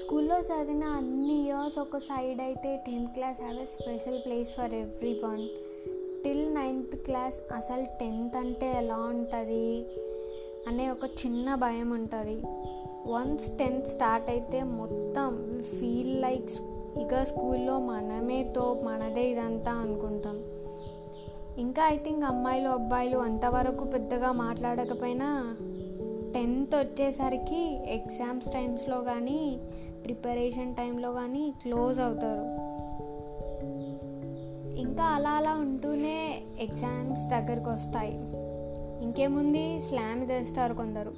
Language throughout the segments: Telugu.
స్కూల్లో చదివిన అన్ని ఇయర్స్ ఒక సైడ్ అయితే tenth class have a special place for every one till ninth class అసలు టెన్త్ అంటే ఎలా ఉంటుంది అనే ఒక చిన్న భయం ఉంటుంది. వన్స్ టెన్త్ స్టార్ట్ అయితే మొత్తం ఫీల్ లైక్ ఇక స్కూల్లో మనమే తో మనదే ఇదంతా అనుకుంటాం. ఇంకా ఐ థింక్ అమ్మాయిలు అబ్బాయిలు అంతవరకు పెద్దగా మాట్లాడకపోయినా టెన్త్ వచ్చేసరికి ఎగ్జామ్స్ టైమ్స్లో కానీ ప్రిపరేషన్ టైంలో కానీ క్లోజ్ అవుతారు. ఇంకా అలా అలా ఉంటూనే ఎగ్జామ్స్ దగ్గరికి వస్తాయి. ఇంకేముంది? స్లామ్ చేస్తారు కొందరు.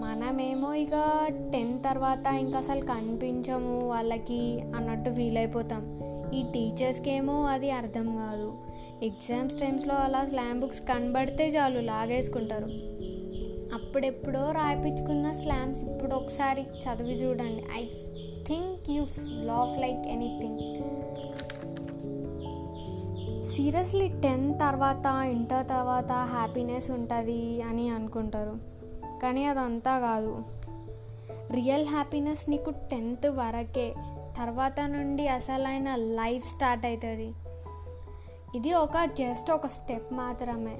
మనమేమో ఇక టెన్త్ తర్వాత ఇంకా అసలు కనిపించము వాళ్ళకి అన్నట్టు ఫీల్ అయిపోతాం ఈ టీచర్స్కి ఏమో అది అర్థం కాదు. ఎగ్జామ్స్ టైమ్స్లో అలా స్లామ్ బుక్స్ కనబడితే చాలు లాగేసుకుంటారు. అప్పుడెప్పుడో రాయిపించుకున్న స్లామ్స్ ఇప్పుడు ఒకసారి చదివి చూడండి. I think you laugh like anything seriously tenth తర్వాత ఇంటర్ తర్వాత హ్యాపీనెస్ ఉంటుంది అని అనుకుంటారు. కానీ అదంతా కాదు. రియల్ హ్యాపీనెస్ నీకు టెన్త్ వరకే. తర్వాత నుండి అసలైన లైఫ్ స్టార్ట్ అవుతుంది ఇది ఒక జస్ట్ ఒక స్టెప్ మాత్రమే.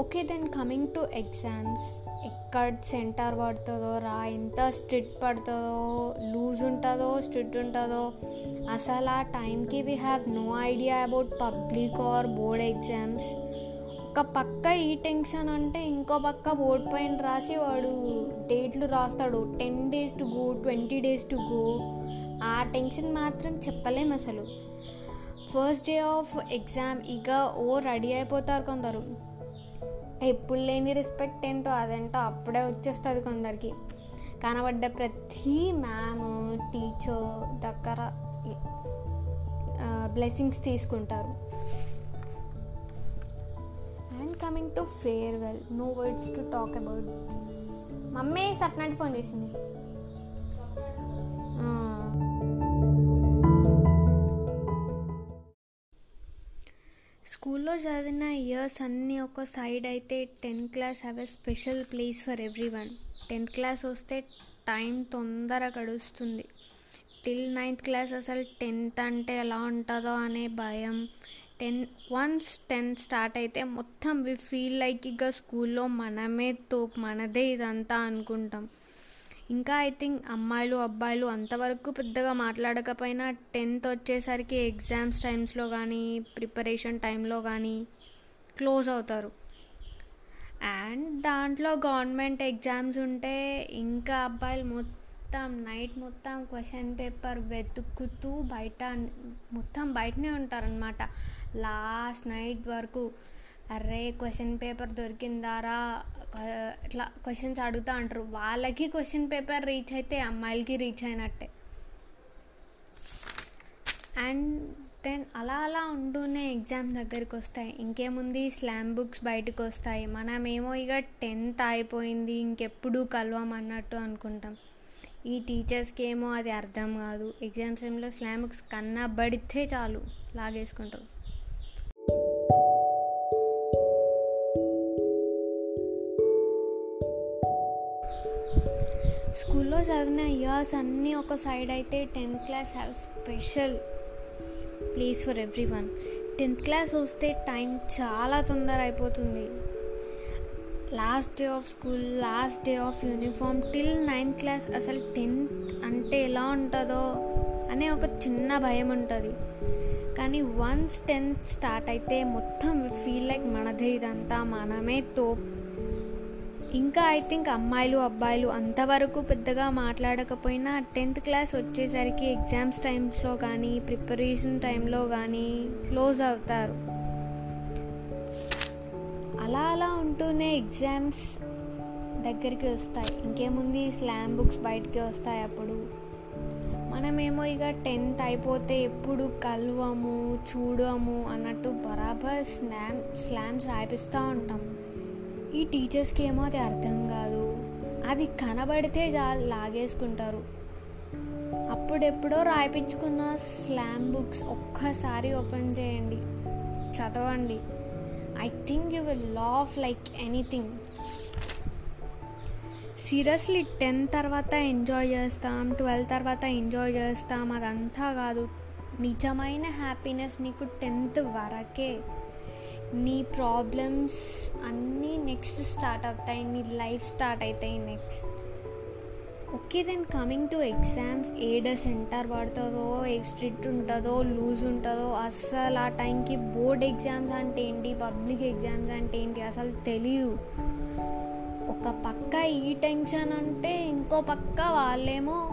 Okay then coming to exams ఎక్కడ సెంటర్ పడుతుందో రా ఎంత స్ట్రిక్ట్ పడుతుందో లూజ్ ఉంటుందో స్ట్రిక్ట్ ఉంటుందో. అసలు ఆ టైంకి we have no idea about public or board exams ఒక పక్క ఈ టెన్షన్ అంటే ఇంకో పక్క బోర్డ్ పైన రాసి వాడు డేట్లు రాస్తాడు. Ten days to go twenty days to go ఆ టెన్షన్ మాత్రం చెప్పలేం అసలు. ఫస్ట్ డే ఆఫ్ ఎగ్జామ్ ఇక ఓ రెడీ అయిపోతారు కొందరు. ఎప్పుడు లేని రెస్పెక్ట్ ఏంటో అదేంటో అప్పుడే వచ్చేస్తుంది కొందరికి. కనబడ్డ ప్రతి మ్యామ్ టీచర్ దగ్గర బ్లెస్సింగ్స్ తీసుకుంటారు. And coming to farewell no words to talk about mummy సప్నాటి phone చేసింది. స్కూల్లో చదివిన ఇయర్స్ అన్నీ ఒక సైడ్ అయితే tenth class have a special place for every one tenth class వస్తే టైం తొందర గడుస్తుంది. టిల్ నైన్త్ క్లాస్ అసలు టెన్త్ అంటే ఎలా ఉంటుందో అనే భయం. టెన్ వన్స్ టెన్త్ స్టార్ట్ అయితే మొత్తం వి ఫీల్ లైక్ ఇక స్కూల్లో మనమే తో మనదే ఇదంతా అనుకుంటాం. ఇంకా ఐ థింక్ అమ్మాయిలు అబ్బాయిలు అంతవరకు పెద్దగా మాట్లాడకపోయినా టెన్త్ వచ్చేసరికి ఎగ్జామ్స్ టైమ్స్లో కానీ ప్రిపరేషన్ టైంలో కానీ క్లోజ్ అవుతారు. అండ్ దాంట్లో గవర్నమెంట్ ఎగ్జామ్స్ ఉంటే ఇంకా అబ్బాయిలు మొత్తం నైట్ మొత్తం క్వశ్చన్ పేపర్ వెతుకుతూ బయట మొత్తం బయటనే ఉంటారనమాట లాస్ట్ నైట్ వరకు అరే క్వశ్చన్ పేపర్ దొరికిందారా? ఇట్లా క్వశ్చన్స్ అడుగుతూ అంటారు. వాళ్ళకి క్వశ్చన్ పేపర్ రీచ్ అయితే అమ్మాయిలకి రీచ్ అయినట్టే. అండ్ దెన్ అలా అలా ఉంటూనే ఎగ్జామ్ దగ్గరికి వస్తాయి. ఇంకేముంది? స్లామ్ బుక్స్ బయటకు వస్తాయి. మనమేమో ఇక టెన్త్ అయిపోయింది ఇంకెప్పుడు కలవం అన్నట్టు అనుకుంటాం. ఈ టీచర్స్కి ఏమో అది అర్థం కాదు. ఎగ్జామ్స్ టైంలో స్లామ్ బుక్స్ కన్నా పడితే చాలు. లాగేసుకుంటారు. స్కూల్లో చదివిన ఇయర్స్ అన్నీ ఒక సైడ్ అయితే tenth class have special place for every one tenth class వస్తే టైం చాలా తొందర అయిపోతుంది. Last day of school last day of uniform till ninth class అసలు టెన్త్ అంటే ఎలా ఉంటుందో అనే ఒక చిన్న భయం ఉంటుంది. కానీ వన్స్ టెన్త్ స్టార్ట్ అయితే మొత్తం ఫీల్ లైక్ మనదే ఇదంతా. మనమే తోపు ఇంకా ఐ థింక్ అమ్మాయిలు అబ్బాయిలు అంతవరకు పెద్దగా మాట్లాడకపోయినా టెన్త్ క్లాస్ వచ్చేసరికి ఎగ్జామ్స్ టైమ్స్లో కానీ ప్రిపరేషన్ టైంలో కానీ క్లోజ్ అవుతారు. అలా అలా ఉంటూనే ఎగ్జామ్స్ దగ్గరికి వస్తాయి. ఇంకేముంది? స్లామ్ బుక్స్ బయటికి వస్తాయి అప్పుడు. మనమేమో ఇక టెన్త్ అయిపోతే ఎప్పుడు కలవము చూడము అన్నట్టు బరాబర్ స్లామ్ స్లామ్స్ రాయిపిస్తూ ఉంటాం. ఈ టీచర్స్కి ఏమో అది అర్థం కాదు. అది కనబడితే చాలు లాగేసుకుంటారు. అప్పుడెప్పుడో రాయిపించుకున్న స్లామ్ బుక్స్ ఒక్కసారి ఓపెన్ చేయండి. చదవండి. I think you will laugh like anything. Seriously tenth తర్వాత ఎంజాయ్ చేస్తాం ట్వెల్త్ తర్వాత ఎంజాయ్ చేస్తాం అదంతా కాదు. నిజమైన హ్యాపీనెస్ నీకు టెన్త్ వరకే. నీ ప్రాబ్లమ్స్ అన్నీ నెక్స్ట్ స్టార్ట్ అవుతాయి నీ లైఫ్ స్టార్ట్ అవుతాయి next okay then coming to exams ఏడ సెంటర్ పడుతుందో స్ట్రిక్ట్ ఉంటుందో లూజ్ ఉంటుందో అస్సలు ఆ టైంకి బోర్డ్ ఎగ్జామ్స్ అంటే ఏంటి పబ్లిక్ ఎగ్జామ్స్ అంటే ఏంటి అసలు తెలియదు ఒక పక్క ఈ టెన్షన్ అంటే ఇంకో పక్క వాళ్ళేమో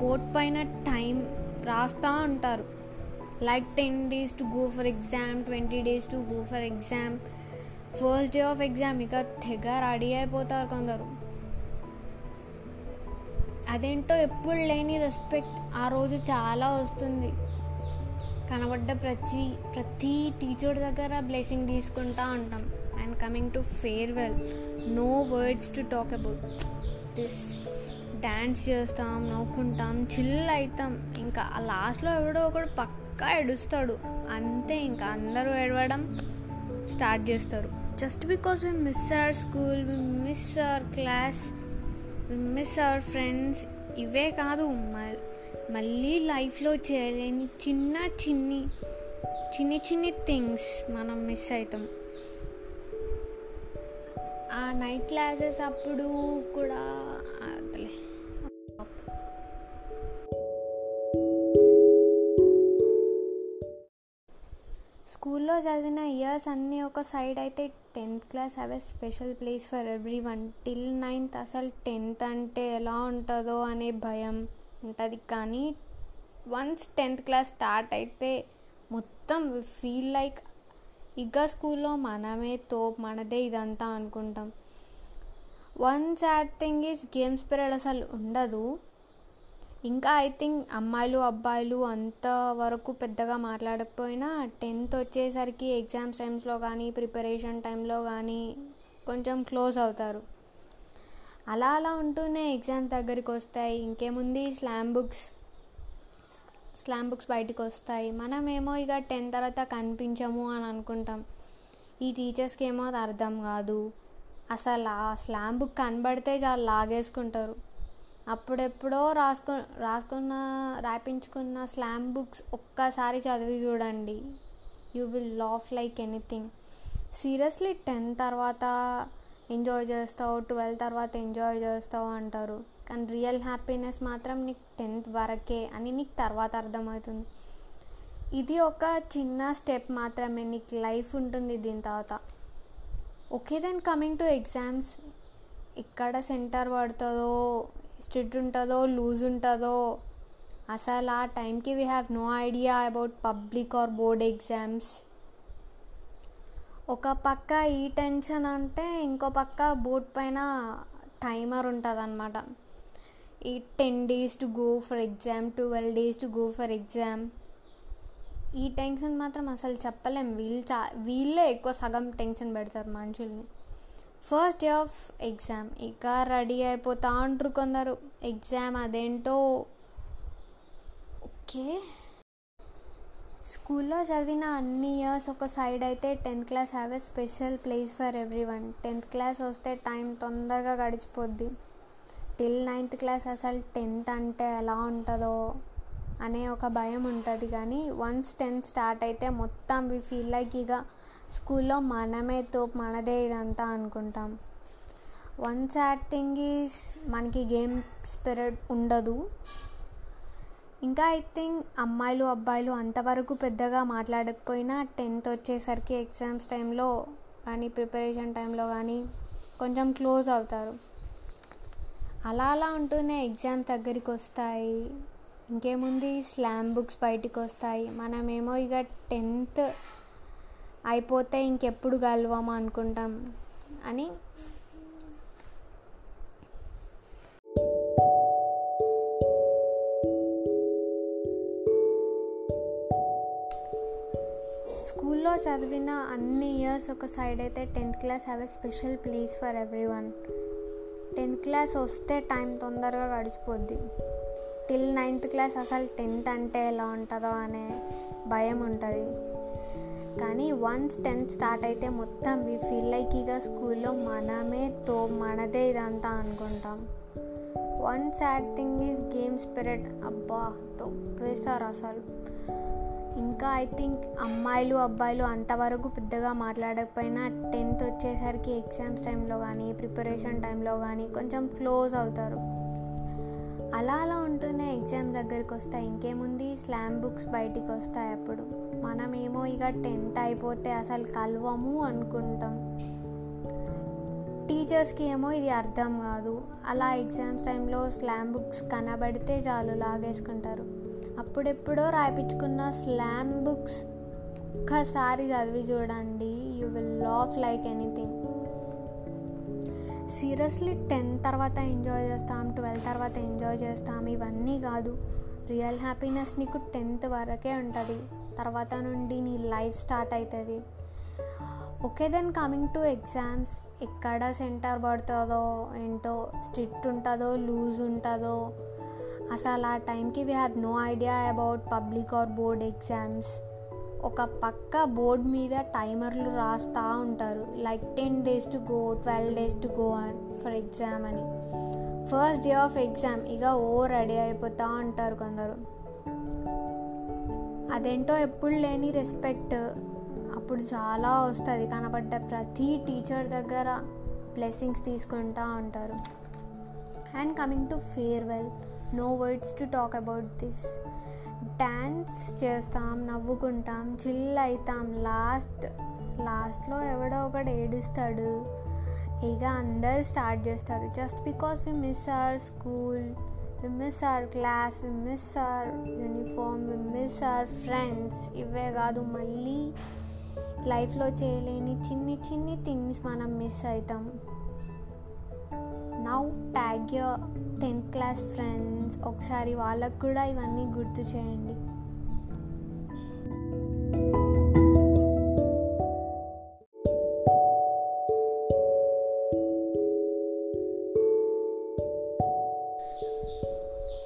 బోర్డ్ పైన టైం రాస్తూ ఉంటారు. Like ten days to go for exam twenty days to go for exam first day of exam ఇక తెగ రెడీ అయిపోతారు కొందరు. అదేంటో ఎప్పుడు లేని రెస్పెక్ట్ ఆ రోజు చాలా వస్తుంది. కనబడ్డ ప్రతి ప్రతి టీచర్ దగ్గర బ్లెస్సింగ్ తీసుకుంటా ఉంటాం. And coming to farewell no words to talk about this dance చేస్తాం నవ్వుకుంటాం చిల్ అవుతాం. ఇంకా ఆ లాస్ట్లో ఎవడో ఒకడు పక్క ఏడుస్తాడు. అంతే ఇంకా అందరూ ఏడవడం స్టార్ట్ చేస్తారు. Just because we miss our school we miss our class miss our friends ఇవే కాదు. మళ్ళీ లైఫ్లో చేయలేని చిన్న చిన్ని చిన్ని చిన్ని థింగ్స్ మనం మిస్ అవుతాం ఆ నైట్ క్లాసెస్ అప్పుడు కూడా స్కూల్లో చదివిన ఇయర్స్ అన్నీ ఒక సైడ్ అయితే tenth class have a special place for every one till ninth అసలు టెన్త్ అంటే ఎలా ఉంటుందో అనే భయం ఉంటుంది. కానీ వన్స్ టెన్త్ క్లాస్ స్టార్ట్ అయితే మొత్తం ఫీల్ లైక్ ఇక స్కూల్లో మనమే తో మనదే ఇదంతా అనుకుంటాం. One sad thing is games period అసలు ఉండదు. ఇంకా ఐ థింక్ అమ్మాయిలు అబ్బాయిలు అంతవరకు పెద్దగా మాట్లాడకపోయినా టెన్త్ వచ్చేసరికి ఎగ్జామ్స్ టైమ్స్లో కానీ ప్రిపరేషన్ టైంలో కానీ కొంచెం క్లోజ్ అవుతారు. అలా అలా ఉంటూనే ఎగ్జామ్స్ దగ్గరికి వస్తాయి. ఇంకేముంది? స్లామ్ బుక్స్ స్లామ్ బుక్స్ బయటకు వస్తాయి. మనమేమో ఇక టెన్త్ తర్వాత కనిపించము అని అనుకుంటాం. ఈ టీచర్స్కి ఏమో అది అర్థం కాదు. అసలు ఆ స్లామ్ బుక్ కనబడితే చాలా లాగేసుకుంటారు. అప్పుడెప్పుడో రాసుకు రాసుకున్న రాయించుకున్న స్లామ్ బుక్స్ ఒక్కసారి చదివి చూడండి. You will laugh like anything. Seriously tenth తర్వాత ఎంజాయ్ చేస్తావు ట్వెల్వ్ తర్వాత ఎంజాయ్ చేస్తావు అంటారు. కానీ రియల్ హ్యాపీనెస్ మాత్రం నీకు టెన్త్ వరకే అని నీకు తర్వాత అర్థమవుతుంది. ఇది ఒక చిన్న స్టెప్ మాత్రమే నీకు లైఫ్ ఉంటుంది దీని తర్వాత. Okay then coming to exams. ఎక్కడ సెంటర్ పడుతుందో స్ట్రిక్ట్ ఉంటుందో లూజ్ ఉంటుందో అసలు ఆ టైంకి we have no idea about public or board exams ఒక పక్క ఈ టెన్షన్ అంటే ఇంకో పక్క బోర్డ్ పైన టైమర్ ఉంటుంది అనమాట ఈ ten days to go for exam twelve days to go for exam ఈ టెన్షన్ మాత్రం అసలు చెప్పలేం. వీళ్ళు చా వీళ్ళే ఎక్కువ సగం టెన్షన్ పెడతారు మనుషుల్ని. ఫస్ట్ డే ఆఫ్ ఎగ్జామ్ ఇక రెడీ అయిపోతా అంటారు కొందరు. ఎగ్జామ్ అదేంటో. ఓకే. స్కూల్లో చదివిన అన్ని ఇయర్స్ ఒక సైడ్ అయితే tenth class have a special place for every one tenth class వస్తే టైం తొందరగా గడిచిపోద్ది. టిల్ నైన్త్ క్లాస్ అసలు టెన్త్ అంటే ఎలా ఉంటుందో అనే ఒక భయం ఉంటుంది. కానీ వన్స్ టెన్త్ స్టార్ట్ అయితే మొత్తం వి ఫీల్ లైక్ ఇక స్కూల్లో మనమే తోపు మనదే ఇదంతా అనుకుంటాం. వన్ సాడ్ థింగ్ ఈజ్ మనకి గేమ్ స్పిరిట్ ఉండదు. ఇంకా ఐ థింక్ అమ్మాయిలు అబ్బాయిలు అంతవరకు పెద్దగా మాట్లాడకపోయినా టెన్త్ వచ్చేసరికి ఎగ్జామ్స్ టైంలో కానీ ప్రిపరేషన్ టైంలో కానీ కొంచెం క్లోజ్ అవుతారు. అలా అలా ఉంటూనే ఎగ్జామ్ దగ్గరికి వస్తాయి. ఇంకేముంది? స్లామ్ బుక్స్ బయటికి వస్తాయి. మనమేమో ఇక టెన్త్ అయిపోతే ఇంకెప్పుడు కలవము అనుకుంటాం అని. స్కూల్లో చదివిన అన్ని ఇయర్స్ ఒక సైడ్ అయితే tenth class have a special place for every one tenth class వస్తే టైం తొందరగా గడిచిపోద్ది. టిల్ నైన్త్ క్లాస్ అసలు టెన్త్ అంటే ఎలా ఉంటుందో అనే భయం ఉంటుంది. కానీ వన్స్ టెన్త్ స్టార్ట్ అయితే మొత్తం వి ఫీల్ లైక్ ఇక స్కూల్లో మనమే తో మనదే ఇదంతా అనుకుంటాం. One sad thing is game spirit అబ్బా తొప్పేస్తారు అసలు. ఇంకా ఐ థింక్ అమ్మాయిలు అబ్బాయిలు అంతవరకు పెద్దగా మాట్లాడకపోయినా టెన్త్ వచ్చేసరికి ఎగ్జామ్స్ టైంలో కానీ ప్రిపరేషన్ టైంలో కానీ కొంచెం క్లోజ్ అవుతారు. అలా అలా ఉంటూనే ఎగ్జామ్ దగ్గరికి వస్తాయి ఇంకేముంది? స్లామ్ బుక్స్ బయటికి వస్తాయి అప్పుడు. మనమేమో ఇక టెన్త్ అయిపోతే అసలు కలవము అనుకుంటాం. టీచర్స్కి ఏమో ఇది అర్థం కాదు. అలా ఎగ్జామ్స్ టైంలో స్లామ్ బుక్స్ కనబడితే చాలు లాగేసుకుంటారు. అప్పుడెప్పుడో రాయించుకున్న స్లామ్ బుక్స్ ఒక్కసారి చదివి చూడండి. You will laugh like anything. Seriously tenth తర్వాత ఎంజాయ్ చేస్తాం ట్వెల్వ్ తర్వాత ఎంజాయ్ చేస్తాం ఇవన్నీ కాదు. రియల్ హ్యాపీనెస్ నీకు టెన్త్ వరకే ఉంటుంది. తర్వాత నుండి నీ లైఫ్ స్టార్ట్ అవుతుంది okay then coming to exams. ఎక్కడ సెంటర్ పడుతుందో ఏంటో స్ట్రిక్ట్ ఉంటుందో లూజ్ ఉంటుందో అసలు ఆ టైంకి we have no idea about public or board exams ఒక పక్క బోర్డ్ మీద టైమర్లు రాస్తూ ఉంటారు. Like ten days to go twelve days to go for exam అని. ఫస్ట్ డే ఆఫ్ ఎగ్జామ్ ఇక ఓ రెడీ అయిపోతూ ఉంటారు కొందరు. అదేంటో ఎప్పుడు లేని రెస్పెక్ట్. అప్పుడు చాలా వస్తుంది. కనబడ్డ ప్రతి టీచర్ దగ్గర బ్లెస్సింగ్స్ తీసుకుంటూ ఉంటారు. And coming to farewell. No words to talk about this. Dance చేస్తాం నవ్వుకుంటాం చిల్ అవుతాం లాస్ట్ లాస్ట్లో ఎవడో ఒకడు ఏడుస్తాడు. ఇక అందరు స్టార్ట్ చేస్తారు. Just because we miss our school we miss our class we miss our uniform we miss our friends ఇవే కాదు. మళ్ళీ లైఫ్లో చేయలేని చిన్ని చిన్ని థింగ్స్ మనం మిస్ అవుతాం now tag tenth class friends ఒకసారి వాళ్ళకు కూడా ఇవన్నీ గుర్తు చేయండి.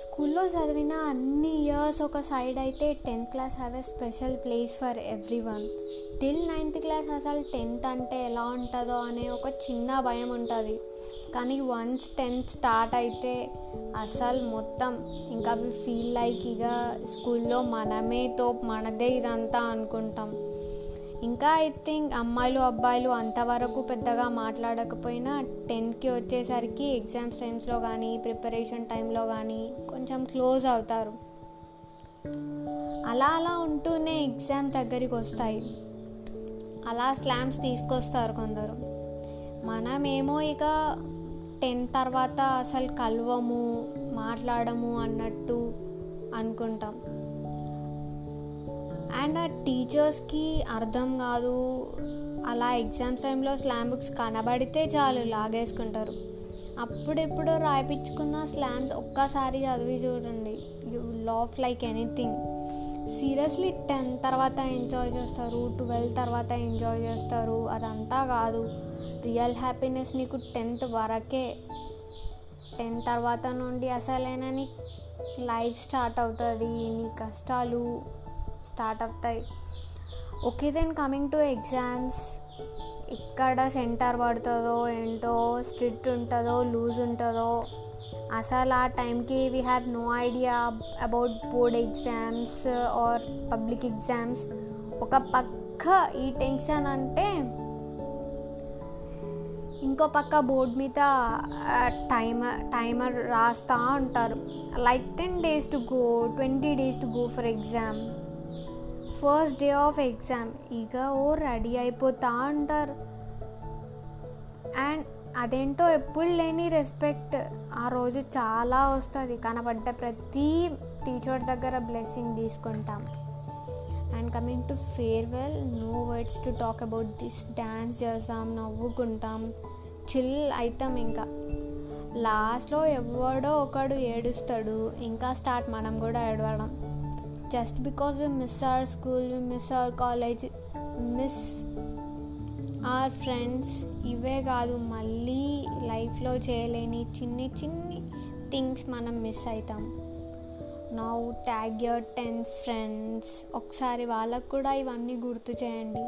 స్కూల్లో చదివిన అన్ని ఇయర్స్ ఒక సైడ్ అయితే tenth class have a special place for every one till ninth class అసలు టెన్త్ అంటే ఎలా ఉంటుందో అనే ఒక చిన్న భయం ఉంటుంది. కానీ వన్స్ టెన్త్ స్టార్ట్ అయితే అసలు మొత్తం ఇంకా అవి ఫీల్ లైక్ ఇక స్కూల్లో మనమే తో మనదే ఇదంతా అనుకుంటాం. ఇంకా ఐ థింక్ అమ్మాయిలు అబ్బాయిలు అంతవరకు పెద్దగా మాట్లాడకపోయినా టెన్త్కి వచ్చేసరికి ఎగ్జామ్స్ టైమ్స్లో కానీ ప్రిపరేషన్ టైంలో కానీ కొంచెం క్లోజ్ అవుతారు. అలా అలా ఉంటూనే ఎగ్జామ్ దగ్గరికి వస్తాయి. అలా స్లామ్స్ తీసుకొస్తారు కొందరు. మనమేమో ఇక టెన్ తర్వాత అసలు కలవము మాట్లాడము అన్నట్టు అనుకుంటాం. అండ్ ఆ టీచర్స్కి అర్థం కాదు. అలా ఎగ్జామ్స్ టైంలో స్లామ్ బుక్స్ కనబడితే చాలు లాగేసుకుంటారు. అప్పుడెప్పుడు రాయిపించుకున్న స్లామ్స్ ఒక్కసారి చదివి చూడండి. You laugh like anything. Seriously tenth తర్వాత ఎంజాయ్ చేస్తారు ట్వెల్త్ తర్వాత ఎంజాయ్ చేస్తారు అదంతా కాదు. రియల్ హ్యాపీనెస్ నీకు టెన్త్ వరకే. టెన్త్ తర్వాత నుండి అసలైన నీ లైఫ్ స్టార్ట్ అవుతుంది నీ కష్టాలు స్టార్ట్ అవుతాయి. Okay then coming to exams ఎక్కడ సెంటర్ పడుతుందో ఏంటో స్ట్రిక్ట్ ఉంటుందో లూజ్ ఉంటుందో అసలు ఆ టైంకి we have no idea about board exams or public exams ఒక పక్క ఈ టెన్షన్ అంటే ఇంకో పక్క బోర్డు మీద టైమర్ టైమర్ రాస్తూ ఉంటారు. Like ten days to go twenty days to go for exam. First day of exam. ఇక ఓ రెడీ అయిపోతా ఉంటారు. అండ్ అదేంటో ఎప్పుడు లేని రెస్పెక్ట్. ఆ రోజు చాలా వస్తుంది. కనబడ్డ ప్రతి టీచర్ దగ్గర బ్లెస్సింగ్ తీసుకుంటాం. And coming to farewell no words to talk about this. Dance చేస్తాం నవ్వుకుంటాం. చిల్ అవుతాం ఇంకా. లాస్ట్లో ఎవడో ఒకడు ఏడుస్తాడు. ఇంకా స్టార్ట్ మనం కూడా ఏడవడం. Just because we miss our school we miss our college miss our friends ఇవే కాదు. మళ్ళీ లైఫ్లో చేయలేని చిన్ని చిన్ని థింగ్స్ మనం మిస్ అవుతాం now tag your ten friends. ఒకసారి వాళ్ళకు కూడా ఇవన్నీ గుర్తు చేయండి.